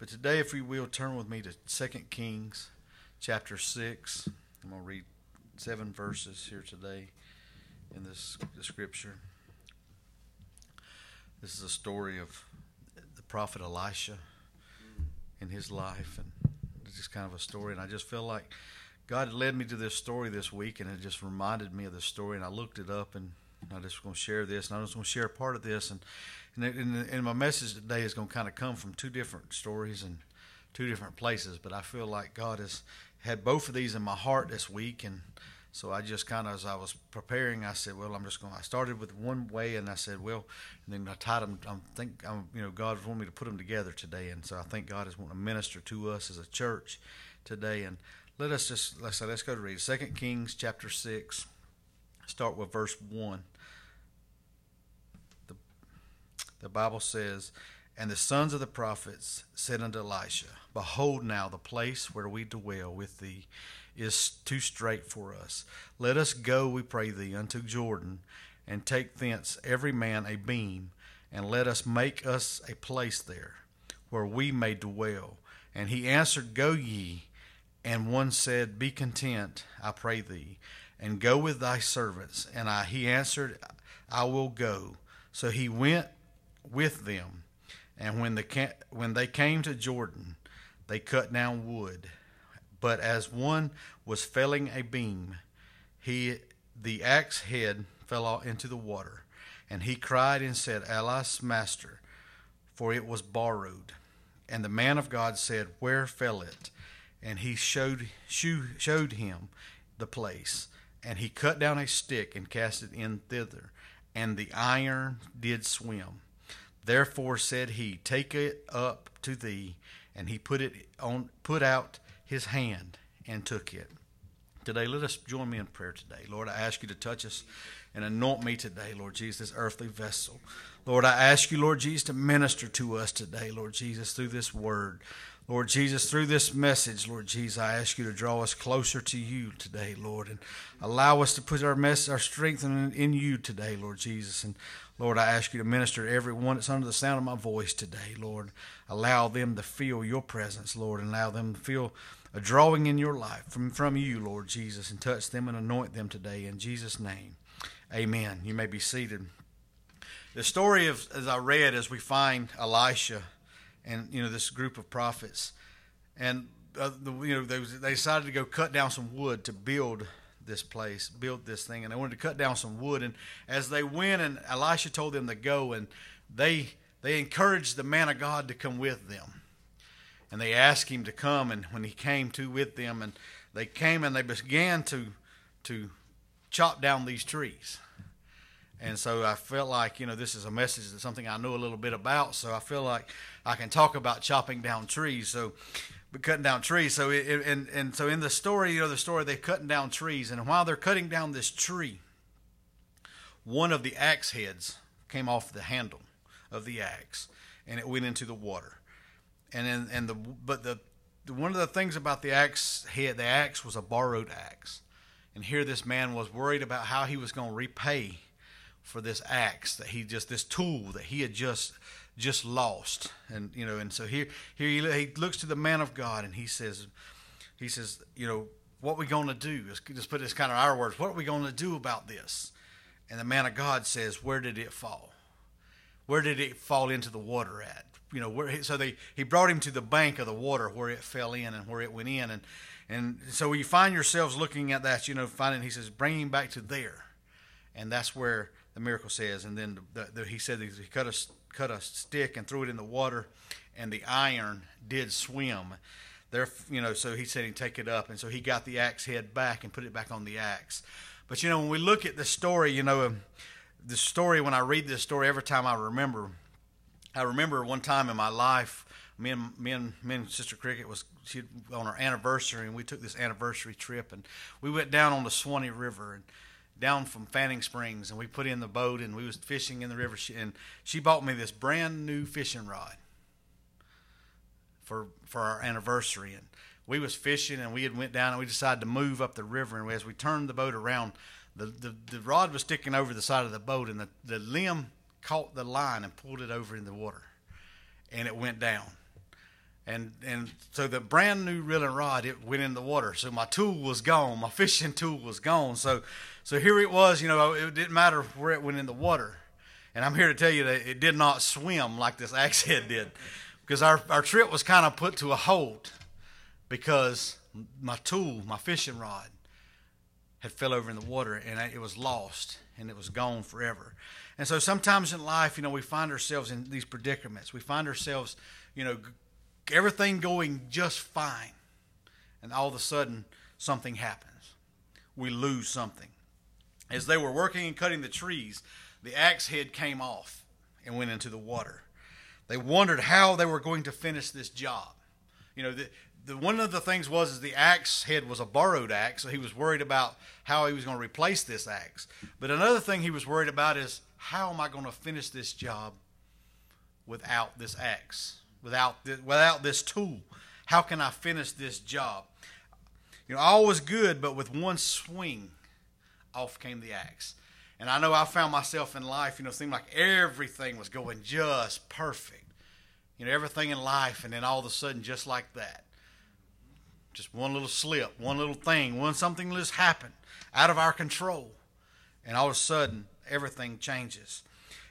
But today, if we will, turn with me to 2 Kings chapter 6. I'm going to read seven verses here today in this the scripture. This is a story of the prophet Elisha in his life, and it's just kind of a story. And I just feel like God led me to this story this week, and it just reminded me of this story. And I looked it up, and I just going to share this, and I'm just going to share a part of this. And and, and, and my message today is going to kind of come from two different stories and two different places. But I feel like God has had both of these in my heart this week, and so I just kind of, as I was preparing, I said, "Well, I'm just going." I started with one way, and I said, "Well," and then I tied them. I think, I'm, you know, God wanted me to put them together today, and so I think God is wanting to minister to us as a church today. And let us just let's say, let's go to read Second Kings chapter six. Start with verse one. The the Bible says. And the sons of the prophets said unto Elisha, Behold, now the place where we dwell with thee is too strait for us. Let us go, we pray thee, unto Jordan, and take thence every man a beam, and let us make us a place there, where we may dwell. And he answered, Go ye. And one said, Be content, I pray thee, and go with thy servants. And I, he answered, I will go. So he went with them. And when, the, when they came to Jordan, they cut down wood. But as one was felling a beam, he the axe head fell into the water, and he cried and said, Alas, master, for it was borrowed. And the man of God said, Where fell it? And he showed showed him the place, and he cut down a stick and cast it in thither, and the iron did swim. Therefore said he, Take it up to thee, and he put it on put out his hand and took it. Today, let us join me in prayer today. Lord, I ask you to touch us and anoint me today, Lord Jesus, earthly vessel. Lord, I ask you, Lord Jesus, to minister to us today, Lord Jesus, through this word. Lord Jesus, through this message, Lord Jesus, I ask you to draw us closer to you today, Lord, and allow us to put our mess, our strength in, in you today, Lord Jesus. And Lord, I ask you to minister to everyone that's under the sound of my voice today, Lord. Allow them to feel your presence, Lord, and allow them to feel a drawing in your life from, from you, Lord Jesus, and touch them and anoint them today. In Jesus' name, amen. You may be seated. The story of, as I read, as we find Elisha and, you know, this group of prophets, and, uh, the, you know, they, they decided to go cut down some wood to build this place, build this thing, and they wanted to cut down some wood. And as they went, and Elisha told them to go, and they they encouraged the man of God to come with them, and they asked him to come. And when he came to with them, and they came and they began to to chop down these trees. And so I felt like, you know, this is a message that's something I know a little bit about. So I feel like I can talk about chopping down trees. So but cutting down trees. So it, and and so in the story, you know, the story they're cutting down trees, and while they're cutting down this tree, one of the axe heads came off the handle of the axe, and it went into the water. And then and the but the one of the things about the axe head, the axe was a borrowed axe, and here this man was worried about how he was going to repay for this axe that he just this tool that he had just just lost. And you know and so here here he, he looks to the man of god and he says he says you know what we going to do just put this kind of our words. What are we going to do about this? And the man of god says where did it fall? Where did it fall into the water at? You know where so they he brought him to the bank of the water where it fell in and where it went in. And and so you find yourselves looking at that you know finding he says bring him back to there. And that's where the miracle says and then the, the, he said he cut a cut a stick and threw it in the water, and the iron did swim. There, you know, so he said he'd take it up, and so he got the axe head back and put it back on the axe. But you know, when we look at the story, you know, um, the story when I read this story, every time I remember, I remember one time in my life, me and me and, me and Sister Cricket was she, on our anniversary, and we took this anniversary trip, and we went down on the Suwannee River, and down from Fanning Springs, and we put in the boat and we was fishing in the river. And she bought me this brand new fishing rod for for our anniversary. And we was fishing, and we had went down, and we decided to move up the river. And as we turned the boat around, the the, the rod was sticking over the side of the boat, and the the limb caught the line and pulled it over in the water, and it went down. And and so the brand new reeling rod it went in the water. So my tool was gone, my fishing tool was gone. So so here it was, you know, it didn't matter where it went in the water. And I'm here to tell you that it did not swim like this axe head did, because our our trip was kind of put to a halt because my tool, my fishing rod, had fell over in the water and it was lost and it was gone forever. And so sometimes in life, you know, we find ourselves in these predicaments. We find ourselves, you know, everything going just fine. And all of a sudden, something happens. We lose something. As they were working and cutting the trees, the axe head came off and went into the water. They wondered how they were going to finish this job. You know, the, the, one of the things was is the axe head was a borrowed axe, so he was worried about how he was going to replace this axe. But another thing he was worried about is how am I going to finish this job without this axe? Without this, without this tool? How can I finish this job? You know, all was good, but with one swing, off came the axe. And I know I found myself in life, you know, seemed like everything was going just perfect. You know, everything in life, and then all of a sudden, just like that, just one little slip, one little thing, one something just happened out of our control. And all of a sudden, everything changes.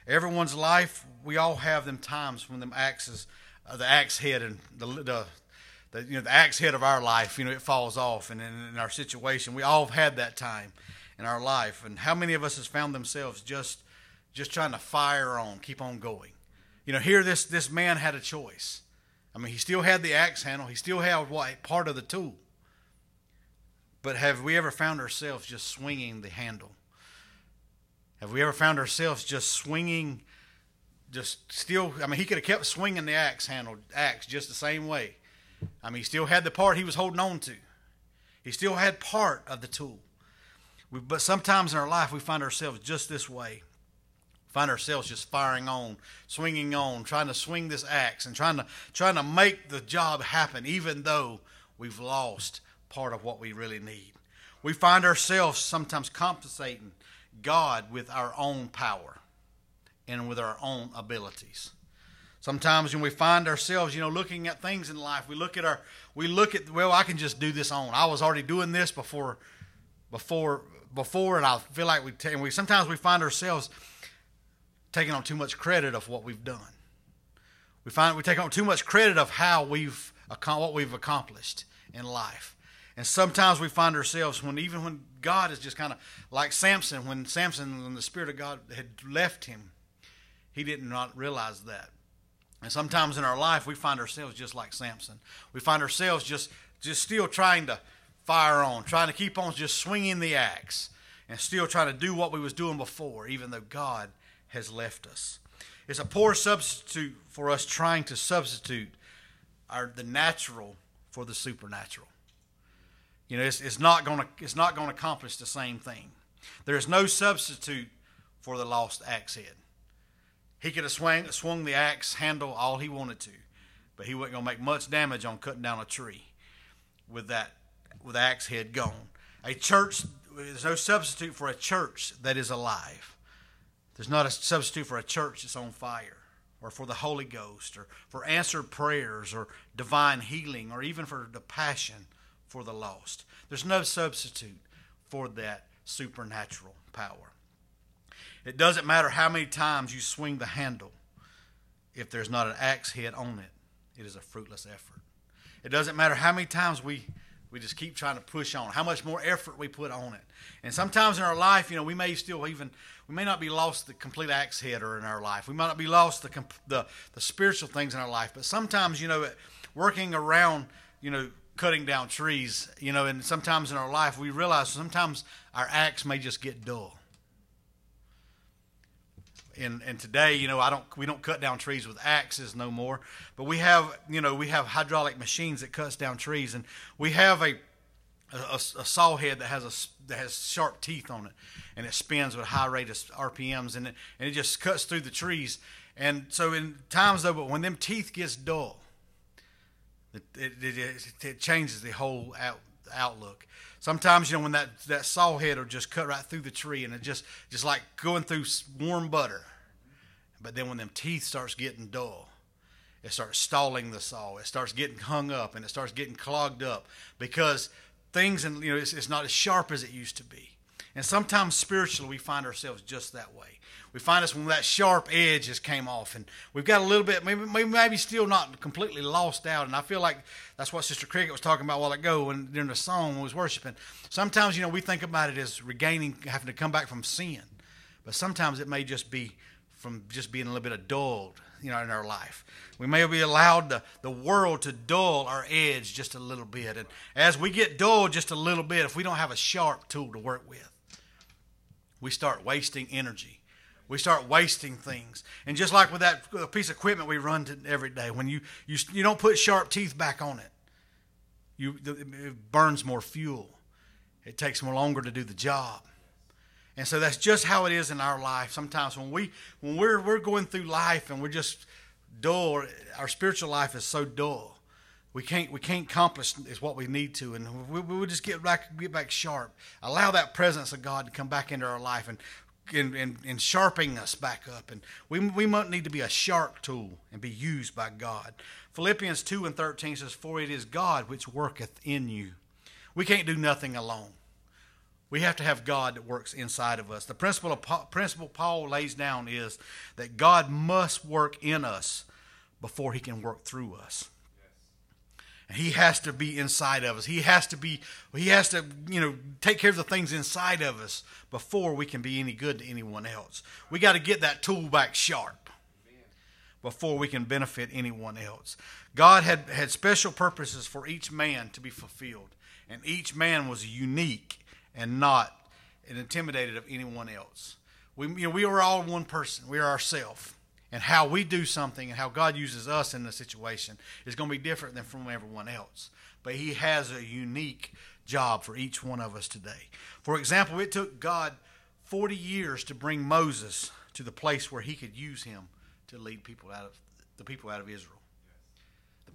Everyone's life, we all have them times when them axes uh, the axe head and the, the, the you know the axe head of our life, you know, it falls off, and in, in our situation, we all have had that time in our life. And how many of us has found themselves just just trying to fire on, keep on going? You know, here this this man had a choice. I mean, he still had the axe handle, he still had what part of the tool. But have we ever found ourselves just swinging the handle? Have we ever found ourselves just swinging just still, I mean, he could have kept swinging the axe handle, axe just the same way. I mean, he still had the part he was holding on to. He still had part of the tool. We, but sometimes in our life, we find ourselves just this way. Find ourselves just firing on, swinging on, trying to swing this axe and trying to trying to make the job happen, even though we've lost part of what we really need. We find ourselves sometimes compensating God with our own power and with our own abilities. Sometimes when we find ourselves, you know, looking at things in life, we look at our, we look at, well, I can just do this on. I was already doing this before, before, before, and I feel like we, and we sometimes we find ourselves taking on too much credit of what we've done. We find we take on too much credit of how we've what we've accomplished in life. And sometimes we find ourselves when even when God is just kind of like Samson, when Samson, when the Spirit of God had left him, he did not realize that. And sometimes in our life, we find ourselves just like Samson. We find ourselves just, just still trying to fire on, trying to keep on just swinging the axe, and still trying to do what we was doing before, even though God has left us. It's a poor substitute for us trying to substitute our the natural for the supernatural. You know, it's, it's not going to it's not going to accomplish the same thing. There is no substitute for the lost axe head. He could have swung, swung the axe handle all he wanted to, but he wasn't going to make much damage on cutting down a tree with that with the axe head gone. A church, there's no substitute for a church that is alive. There's not a substitute for a church that's on fire, or for the Holy Ghost, or for answered prayers, or divine healing, or even for the passion for the lost. There's no substitute for that supernatural power. It doesn't matter how many times you swing the handle, if there's not an axe head on it, it is a fruitless effort. It doesn't matter how many times we we just keep trying to push on. How much more effort we put on it. And sometimes in our life, you know, we may still even we may not be lost the complete axe header in our life. We might not be lost the the the spiritual things in our life. But sometimes, you know, working around, you know, cutting down trees, you know, and sometimes in our life we realize sometimes our axe may just get dull and and today you know I don't we don't cut down trees with axes no more but we have you know we have hydraulic machines that cuts down trees and we have a a, a saw head that has a that has sharp teeth on it and it spins with high rate of RPMs and it and it just cuts through the trees. And so in times though but when them teeth gets dull it it, it, it changes the whole out, outlook. Sometimes you know when that that saw head will just cut right through the tree and it just just like going through warm butter but then when them teeth starts getting dull, it starts stalling the saw. It starts getting hung up and it starts getting clogged up because things and you know it's, it's not as sharp as it used to be. And sometimes spiritually we find ourselves just that way. We find us when that sharp edge just came off, and we've got a little bit, maybe, maybe still not completely lost out. And I feel like that's what Sister Cricket was talking about a while ago when during the song when we was worshiping. Sometimes you know we think about it as regaining, having to come back from sin, but sometimes it may just be from just being a little bit of dulled, you know, in our life. We may be allowed the, the world to dull our edge just a little bit. And as we get dulled just a little bit, if we don't have a sharp tool to work with, we start wasting energy. We start wasting things. And just like with that piece of equipment we run to every day, when you, you, you don't put sharp teeth back on it, you, it burns more fuel. It takes more longer to do the job. And so that's just how it is in our life. Sometimes when we when we're we're going through life and we're just dull, our spiritual life is so dull. We can't we can't accomplish is what we need to, and we we just get back get back sharp. Allow that presence of God to come back into our life and and, and, and sharpening us back up. And we we might need to be a sharp tool and be used by God. Philippians two and thirteen says, "For it is God which worketh in you." We can't do nothing alone. We have to have God that works inside of us. The principle, of, principle Paul lays down is that God must work in us before he can work through us. And he has to be inside of us. He has to be he has to, you know, take care of the things inside of us before we can be any good to anyone else. We got to get that tool back sharp before we can benefit anyone else. God had had special purposes for each man to be fulfilled, and each man was unique and not intimidated of anyone else. We, you know, we are all one person. We are ourselves. And how we do something and how God uses us in the situation is going to be different than from everyone else. But He has a unique job for each one of us today. For example, it took God 40 years to bring Moses to the place where He could use him to lead people out of the people out of Israel.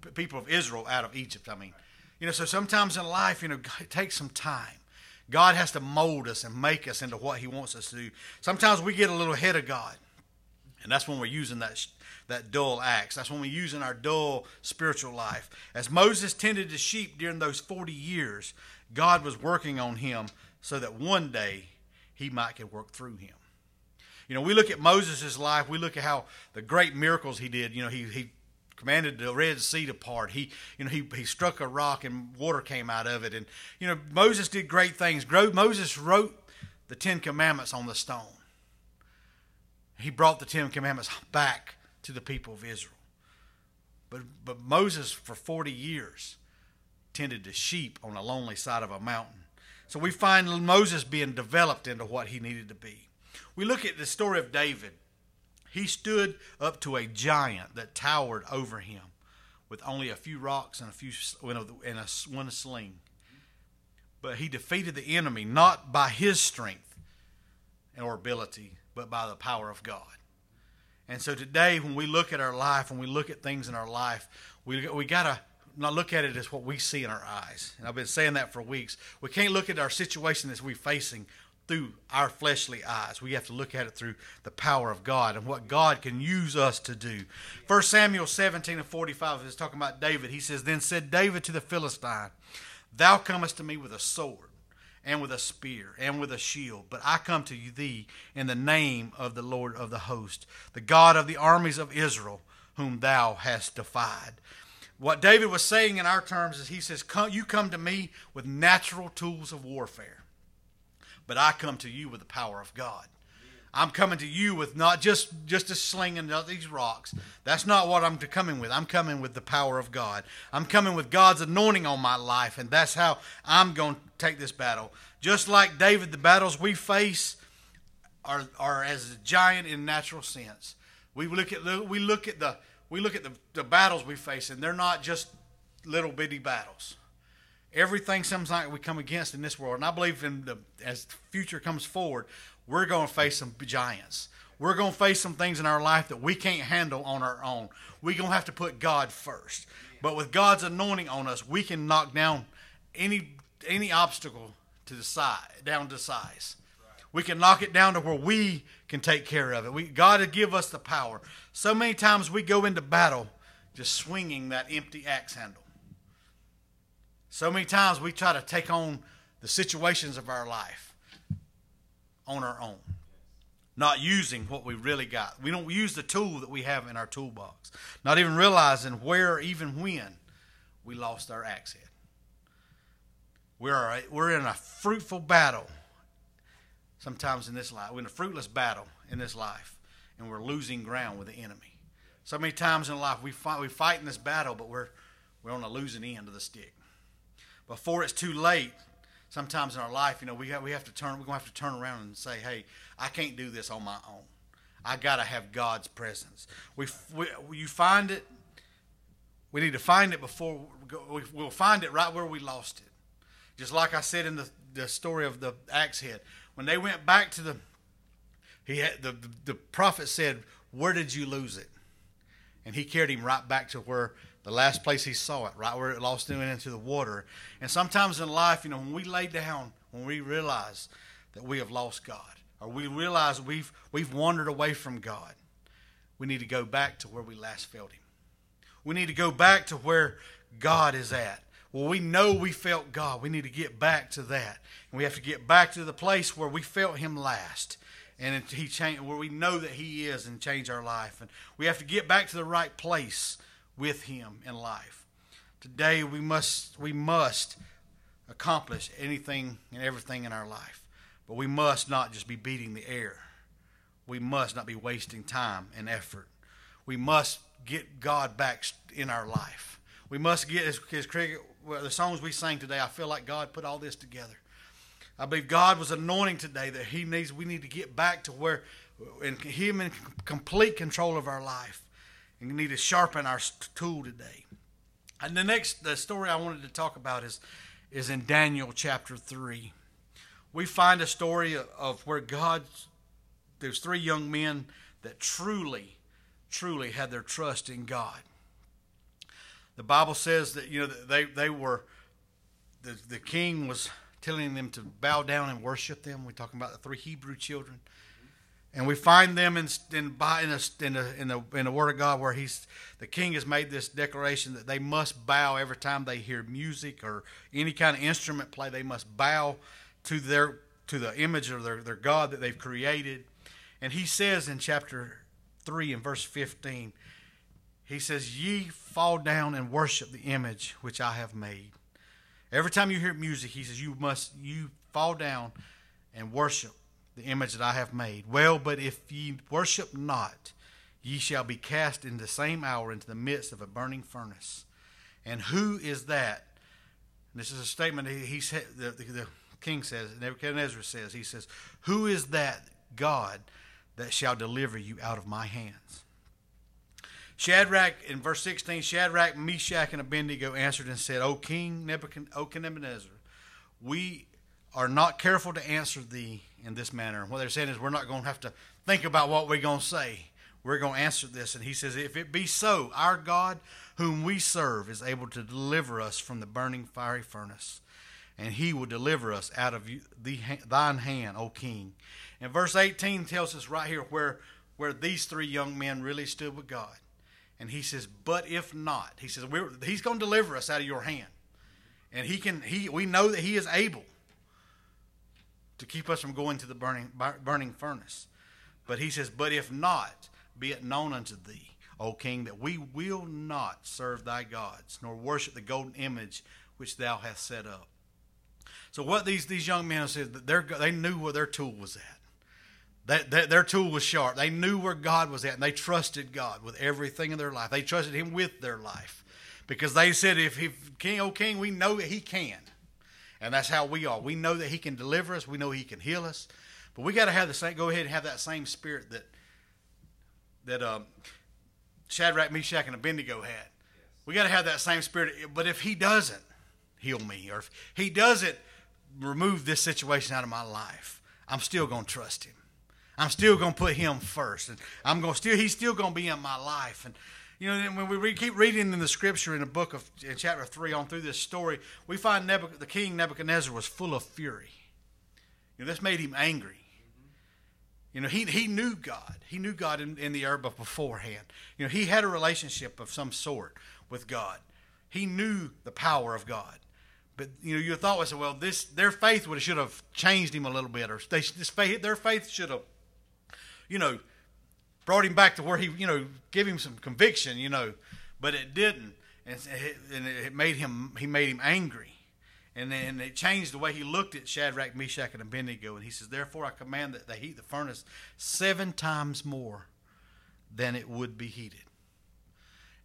The people of Israel out of Egypt, I mean. You know, so sometimes in life, you know, it takes some time. God has to mold us and make us into what He wants us to do. Sometimes we get a little ahead of God, and that's when we're using that that dull axe. That's when we're using our dull spiritual life. As Moses tended the sheep during those 40 years, God was working on him so that one day he might get work through him. You know, we look at Moses' life, we look at how the great miracles he did. You know, he, he commanded the Red Sea to part. He, you know, he, he struck a rock and water came out of it. And, you know, Moses did great things. Moses wrote the Ten Commandments on the stone. He brought the Ten Commandments back to the people of Israel. But, but Moses, for 40 years, tended to sheep on a lonely side of a mountain. So we find Moses being developed into what he needed to be. We look at the story of David. He stood up to a giant that towered over him with only a few rocks and a few and a one sling. But he defeated the enemy not by his strength or ability, but by the power of God. And so today, when we look at our life, when we look at things in our life, we we gotta not look at it as what we see in our eyes. And I've been saying that for weeks. We can't look at our situation as we're facing through our fleshly eyes. We have to look at it through the power of God and what God can use us to do. 1 Samuel 17 and 45 is talking about David. He says, Then said David to the Philistine, Thou comest to me with a sword and with a spear and with a shield, but I come to thee in the name of the Lord of the host, the God of the armies of Israel, whom thou hast defied. What David was saying in our terms is he says, You come to me with natural tools of warfare but I come to you with the power of God. I'm coming to you with not just just a sling and these rocks. That's not what I'm coming with. I'm coming with the power of God. I'm coming with God's anointing on my life, and that's how I'm going to take this battle. Just like David, the battles we face are are as a giant in natural sense. We look at we look at the we look at the, the battles we face, and they're not just little bitty battles everything seems like we come against in this world. And I believe in the as the future comes forward, we're going to face some giants. We're going to face some things in our life that we can't handle on our own. We're going to have to put God first. But with God's anointing on us, we can knock down any any obstacle to the size, down to size. We can knock it down to where we can take care of it. We God to give us the power. So many times we go into battle just swinging that empty axe handle. So many times we try to take on the situations of our life on our own, not using what we really got. We don't use the tool that we have in our toolbox, not even realizing where even when we lost our axe head. We're, we're in a fruitful battle sometimes in this life. We're in a fruitless battle in this life, and we're losing ground with the enemy. So many times in life we fight, we fight in this battle, but we're, we're on the losing end of the stick. Before it's too late, sometimes in our life, you know, we have, we have to turn, we're going to have to turn around and say, hey, I can't do this on my own. I got to have God's presence. We, we, you find it, we need to find it before, we, we'll find it right where we lost it. Just like I said in the, the story of the axe head. When they went back to the, he had, the, the, the prophet said, where did you lose it? And he carried him right back to where the last place he saw it, right where it lost him into the water. And sometimes in life, you know, when we lay down, when we realize that we have lost God, or we realize we've we've wandered away from God, we need to go back to where we last felt Him. We need to go back to where God is at. Well, we know we felt God. We need to get back to that. And we have to get back to the place where we felt Him last. And He changed, where we know that He is and change our life. And we have to get back to the right place with Him in life. Today we must we must accomplish anything and everything in our life. But we must not just be beating the air. We must not be wasting time and effort. We must get God back in our life. We must get his, well, the songs we sang today, I feel like God put all this together. I believe God was anointing today that He needs. We need to get back to where, in Him in complete control of our life, and we need to sharpen our tool today. And the next the story I wanted to talk about is is in Daniel chapter three. We find a story of where God. There's three young men that truly, truly had their trust in God. The Bible says that you know they they were the the king was telling them to bow down and worship them. We're talking about the three Hebrew children, and we find them in in in a, in, a, in, the, in the Word of God where he's the king has made this declaration that they must bow every time they hear music or any kind of instrument play. They must bow to their to the image of their, their God that they've created. And he says in chapter three and verse fifteen, he says, Ye fall down and worship the image which I have made. Every time you hear music, he says, You must you fall down and worship the image that I have made. Well, but if ye worship not, ye shall be cast in the same hour into the midst of a burning furnace. And who is that? This is a statement he said. The, the, the king says, Nebuchadnezzar says, he says, "Who is that God that shall deliver you out of my hands?" Shadrach, in verse 16, Shadrach, Meshach, and Abednego answered and said, O King Nebuchadnezzar, we are not careful to answer thee in this manner. What they're saying is, we're not going to have to think about what we're going to say. We're going to answer this. And he says, If it be so, our God, whom we serve, is able to deliver us from the burning fiery furnace, and he will deliver us out of the, thine hand, O King. And verse 18 tells us right here where, where these three young men really stood with God. And he says, "But if not," he says, "He's going to deliver us out of your hand, and he can. He we know that he is able to keep us from going to the burning burning furnace." But he says, "But if not, be it known unto thee, O King, that we will not serve thy gods, nor worship the golden image which thou hast set up." So what these these young men said, they they knew where their tool was at. That, that, their tool was sharp. They knew where God was at, and they trusted God with everything in their life. They trusted Him with their life because they said, "If, if King, O King, we know that He can," and that's how we are. We know that He can deliver us. We know He can heal us, but we got to have the same. Go ahead and have that same spirit that that um, Shadrach, Meshach, and Abednego had. We got to have that same spirit. But if He doesn't heal me, or if He doesn't remove this situation out of my life, I'm still going to trust Him. I'm still going to put him first, and I'm going to still. He's still going to be in my life, and you know, when we keep reading in the scripture in the book of in chapter three on through this story, we find Nebuch- the king Nebuchadnezzar was full of fury. You know, this made him angry. You know, he, he knew God. He knew God in, in the herb beforehand. You know, he had a relationship of some sort with God. He knew the power of God. But you know, your thought was, well, this their faith would have should have changed him a little bit, or they, this faith, their faith should have, you know, brought him back to where he, you know, give him some conviction, you know, but it didn't, and it, and it made him he made him angry, and then it changed the way he looked at Shadrach, Meshach, and Abednego, and he says, therefore I command that they heat the furnace seven times more than it would be heated.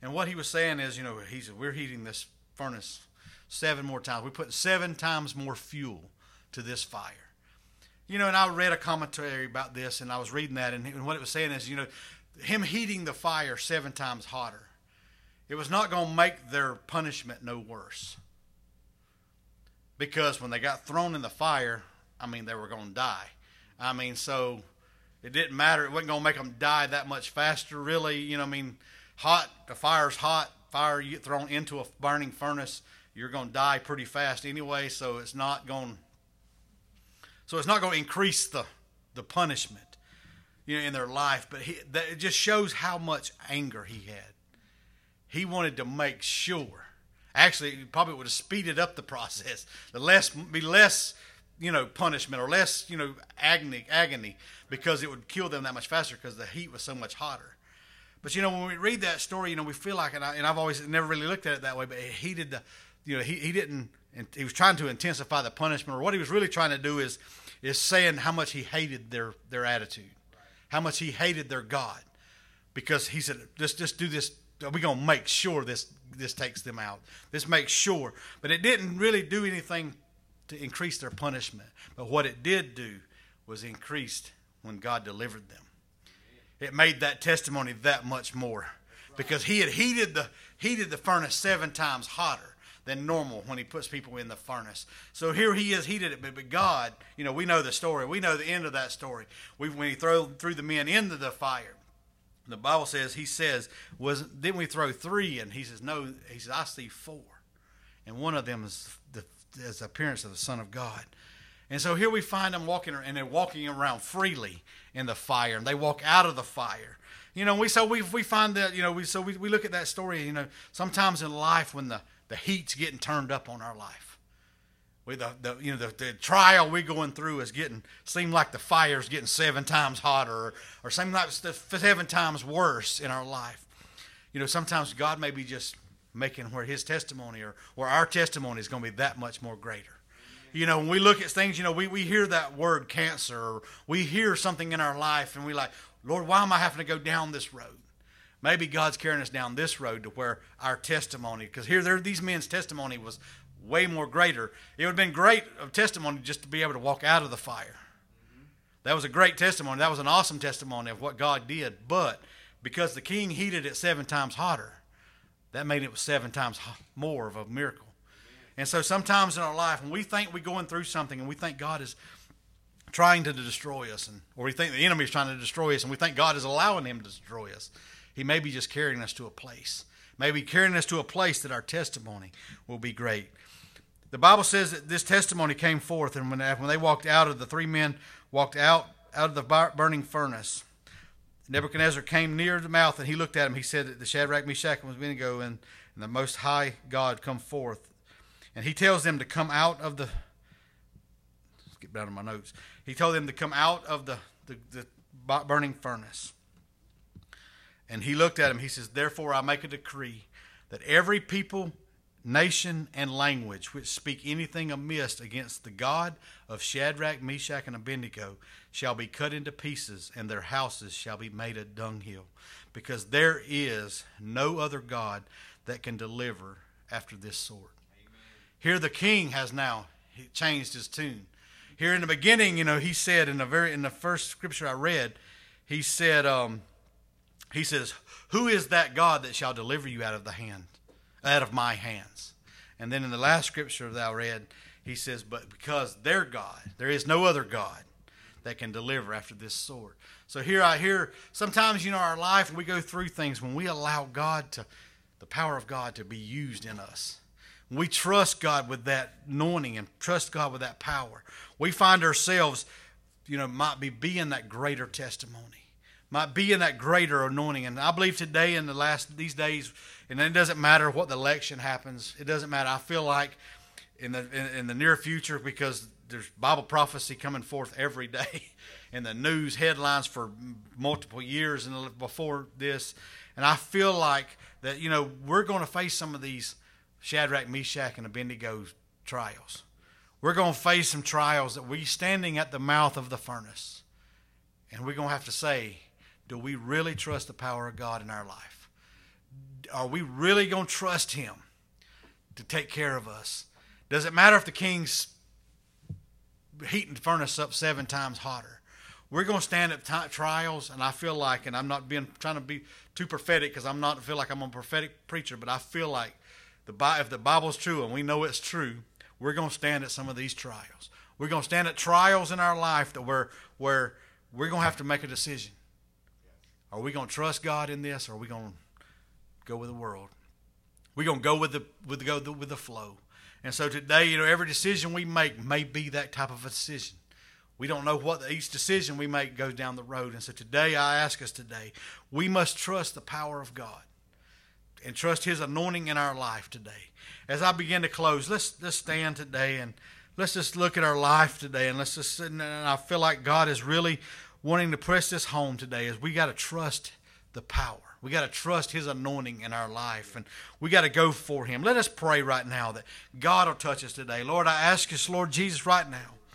And what he was saying is, you know, he said, we're heating this furnace seven more times. We're putting seven times more fuel to this fire. You know, and I read a commentary about this, and I was reading that, and what it was saying is, you know, him heating the fire seven times hotter, it was not going to make their punishment no worse. Because when they got thrown in the fire, I mean, they were going to die. I mean, so it didn't matter. It wasn't going to make them die that much faster, really. You know, I mean, hot, the fire's hot, fire you get thrown into a burning furnace, you're going to die pretty fast anyway, so it's not going so it's not going to increase the the punishment you know in their life, but he, that, it just shows how much anger he had. He wanted to make sure. Actually, he probably would have speeded up the process. The less be less you know punishment or less you know agony agony because it would kill them that much faster because the heat was so much hotter. But you know, when we read that story, you know, we feel like, and, I, and I've always never really looked at it that way, but he did the, you know, he, he didn't, he was trying to intensify the punishment, or what he was really trying to do is, is saying how much he hated their, their attitude, how much he hated their God, because he said, just, just do this. We're to make sure this, this takes them out. This makes sure. But it didn't really do anything to increase their punishment. But what it did do was increased when God delivered them it made that testimony that much more because he had heated the heated the furnace seven times hotter than normal when he puts people in the furnace. So here he is heated it, but, but God, you know, we know the story. We know the end of that story. We, when he threw threw the men into the fire, the Bible says he says was didn't we throw three? And he says no. He says I see four, and one of them is the, is the appearance of the Son of God. And so here we find them walking, and they're walking around freely in the fire, and they walk out of the fire. You know, we so we we find that you know we so we, we look at that story. You know, sometimes in life when the the heat's getting turned up on our life, we the, the you know the, the trial we're going through is getting seem like the fire's getting seven times hotter, or, or seem like seven times worse in our life. You know, sometimes God may be just making where His testimony or or our testimony is going to be that much more greater you know, when we look at things, you know, we, we hear that word cancer, or we hear something in our life, and we like, Lord, why am I having to go down this road? Maybe God's carrying us down this road to where our testimony, because here, there, these men's testimony was way more greater. It would have been great of testimony just to be able to walk out of the fire. That was a great testimony. That was an awesome testimony of what God did. But because the king heated it seven times hotter, that made it seven times more of a miracle. And so sometimes in our life, when we think we're going through something and we think God is trying to destroy us, and, or we think the enemy is trying to destroy us, and we think God is allowing him to destroy us, he may be just carrying us to a place. Maybe carrying us to a place that our testimony will be great. The Bible says that this testimony came forth, and when, when they walked out of the three men walked out out of the burning furnace, Nebuchadnezzar came near the mouth, and he looked at him. He said that the Shadrach, Meshach, and Abednego, and, and the Most High God come forth. And he tells them to come out of the. Let's get down to my notes. He told them to come out of the, the, the burning furnace. And he looked at him. He says, Therefore, I make a decree that every people, nation, and language which speak anything amiss against the God of Shadrach, Meshach, and Abednego shall be cut into pieces, and their houses shall be made a dunghill, because there is no other God that can deliver after this sort. Here the king has now changed his tune. Here in the beginning, you know, he said in the very in the first scripture I read, he said, um, he says, "Who is that God that shall deliver you out of the hand, out of my hands?" And then in the last scripture that I read, he says, "But because their God, there is no other God that can deliver after this sword." So here I hear sometimes, you know, our life we go through things when we allow God to, the power of God to be used in us we trust God with that anointing and trust God with that power, we find ourselves you know, might be being that greater testimony, might be in that greater anointing. And I believe today in the last these days, and it doesn't matter what the election happens, it doesn't matter. I feel like in the in, in the near future because there's Bible prophecy coming forth every day in the news headlines for multiple years and before this, and I feel like that you know we're going to face some of these Shadrach, Meshach, and Abednego trials. We're going to face some trials that we're standing at the mouth of the furnace, and we're going to have to say, do we really trust the power of God in our life? Are we really going to trust Him to take care of us? Does it matter if the king's heating the furnace up seven times hotter? We're going to stand at t- trials, and I feel like, and I'm not being trying to be too prophetic because I'm not feel like I'm a prophetic preacher, but I feel like the if the Bible's true and we know it's true, we're going to stand at some of these trials. We're going to stand at trials in our life that where where we're going to have to make a decision. Are we going to trust God in this, or are we going to go with the world? We're going to go with the with the go with the flow. And so today, you know, every decision we make may be that type of a decision. We don't know what each decision we make goes down the road. And so today, I ask us today, we must trust the power of God and trust His anointing in our life today. As I begin to close, let's let's stand today and let's just look at our life today, and let's just. And I feel like God is really wanting to press this home today. Is we got to trust the power. We got to trust His anointing in our life, and we got to go for Him. Let us pray right now that God will touch us today. Lord, I ask us, Lord Jesus, right now